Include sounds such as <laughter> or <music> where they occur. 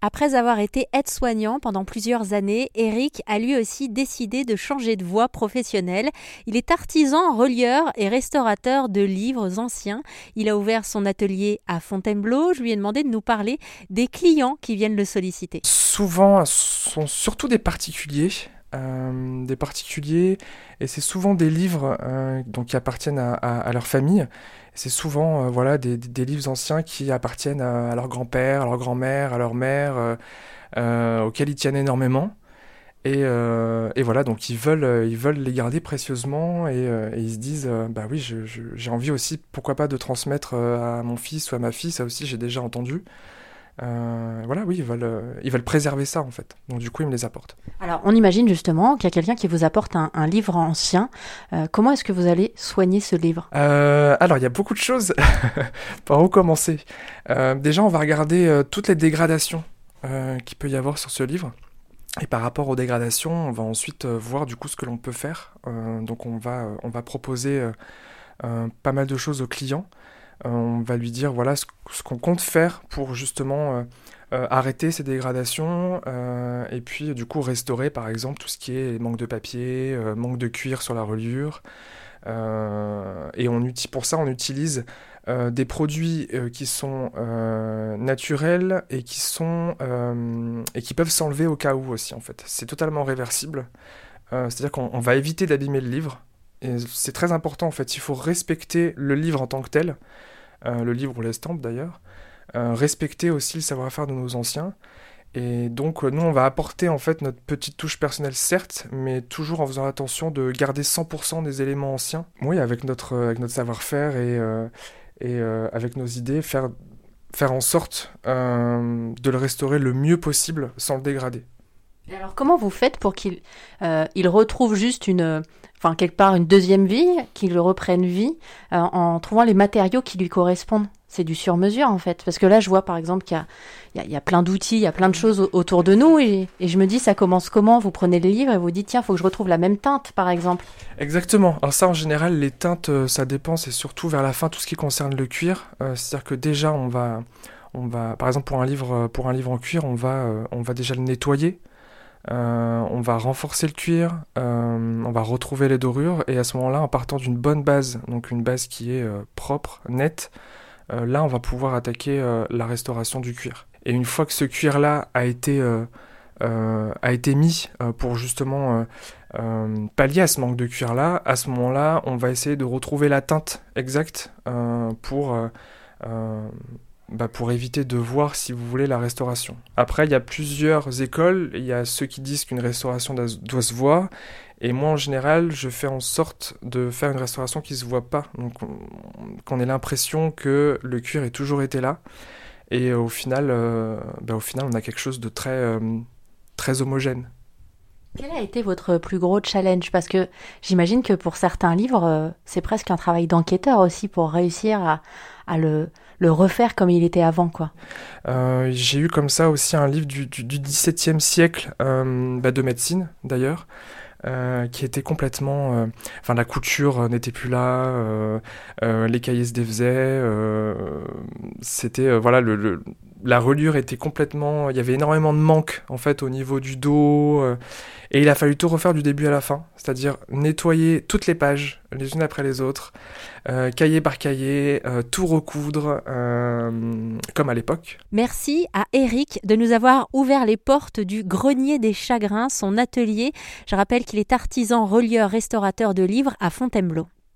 Après avoir été aide-soignant pendant plusieurs années, Eric a lui aussi décidé de changer de voie professionnelle. Il est artisan, relieur et restaurateur de livres anciens. Il a ouvert son atelier à Fontainebleau. Je lui ai demandé de nous parler des clients qui viennent le solliciter. Souvent, ce sont surtout des particuliers. Euh, des particuliers et c'est souvent des livres euh, donc, qui appartiennent à, leur famille. C'est souvent euh, voilà des, livres anciens qui appartiennent à, leur grand-père, à leur grand-mère, à leur mère, auxquels ils tiennent énormément. Et, voilà, donc ils veulent, ils veulent les garder précieusement et, ils se disent, bah oui, j'ai envie aussi, pourquoi pas, de transmettre à mon fils ou à ma fille, ça aussi j'ai déjà entendu. Euh, voilà, oui, ils veulent, euh, ils veulent préserver ça en fait. Donc du coup, ils me les apportent. Alors, on imagine justement qu'il y a quelqu'un qui vous apporte un, livre ancien. Euh, comment est-ce que vous allez soigner ce livre? Alors, il y a beaucoup de choses. <laughs> Par où commencer Déjà, on va regarder toutes les dégradations qu'il peut y avoir sur ce livre. Et par rapport aux dégradations, on va ensuite voir du coup ce que l'on peut faire. donc, on va, on va proposer pas mal de choses aux clients. Euh, on va lui dire voilà ce, qu'on compte faire pour justement euh, euh, arrêter ces dégradations et puis du coup restaurer par exemple tout ce qui est manque de papier, manque de cuir sur la reliure. et on, pour ça on utilise des produits qui sont naturels et qui sont et qui peuvent s'enlever au cas où aussi en fait. C'est totalement réversible. C'est-à-dire qu'on va éviter d'abîmer le livre. C'est très important en fait, il faut respecter le livre en tant que tel, euh, le livre ou l'estampe d'ailleurs, euh, respecter aussi le savoir-faire de nos anciens. Et donc nous on va apporter en fait notre petite touche personnelle certes, mais toujours en faisant attention de garder 100% des éléments anciens. Oui, avec notre, notre savoir-faire et, euh, et avec nos idées, faire, faire en sorte de le restaurer le mieux possible sans le dégrader. Alors comment vous faites pour qu'il il retrouve juste une, enfin quelque part une deuxième vie, qu'il reprenne vie euh, en trouvant les matériaux qui lui correspondent? C'est du sur-mesure en fait, parce que là je vois par exemple qu'il y, a, plein d'outils, il y a plein de choses autour de nous, et, je me dis ça commence comment? Vous prenez les livres et vous dites tiens, faut que je retrouve la même teinte par exemple. Exactement. Alors ça en général les teintes euh, ça dépend, c'est surtout vers la fin tout ce qui concerne le cuir. Euh, c'est-à-dire que déjà on va, on va, par exemple pour un livre, pour un livre en cuir, on va, on va déjà le nettoyer. Euh, on va renforcer le cuir, euh, on va retrouver les dorures, et à ce moment-là, en partant d'une bonne base, donc une base qui est euh, propre, nette, là, on va pouvoir attaquer la restauration du cuir. Et une fois que ce cuir-là a été a été mis pour justement pallier à ce manque de cuir là, à ce moment-là, on va essayer de retrouver la teinte exacte pour bah, pour éviter de voir, si vous voulez, la restauration. Après, il y a plusieurs écoles. Il y a ceux qui disent qu'une restauration doit se voir. Et moi, en général, je fais en sorte de faire une restauration qui ne se voit pas. Donc, qu'on ait l'impression que le cuir ait toujours été là. Et au final, euh, bah, au final on a quelque chose de très, euh, très homogène. Quel a été votre plus gros challenge? Parce que j'imagine que pour certains livres, euh, c'est presque un travail d'enquêteur aussi pour réussir à le, le refaire comme il était avant, quoi. Euh, j'ai eu comme ça aussi un livre du, du, XVIIe siècle, euh, bah, de médecine d'ailleurs, euh, qui était complètement... Enfin, la couture n'était plus là, les cahiers se défaisaient, c'était... voilà, la reliure était complètement... Il y avait énormément de manque, en fait, au niveau du dos, et il a fallu tout refaire du début à la fin, c'est-à-dire nettoyer toutes les pages, les unes après les autres, euh, cahier par cahier, euh, tout recoudre, euh, comme à l'époque. Merci à Eric de nous avoir ouvert les portes du Grenier des Chagrins, son atelier. Je rappelle qu'il est artisan, relieur, restaurateur de livres à Fontainebleau.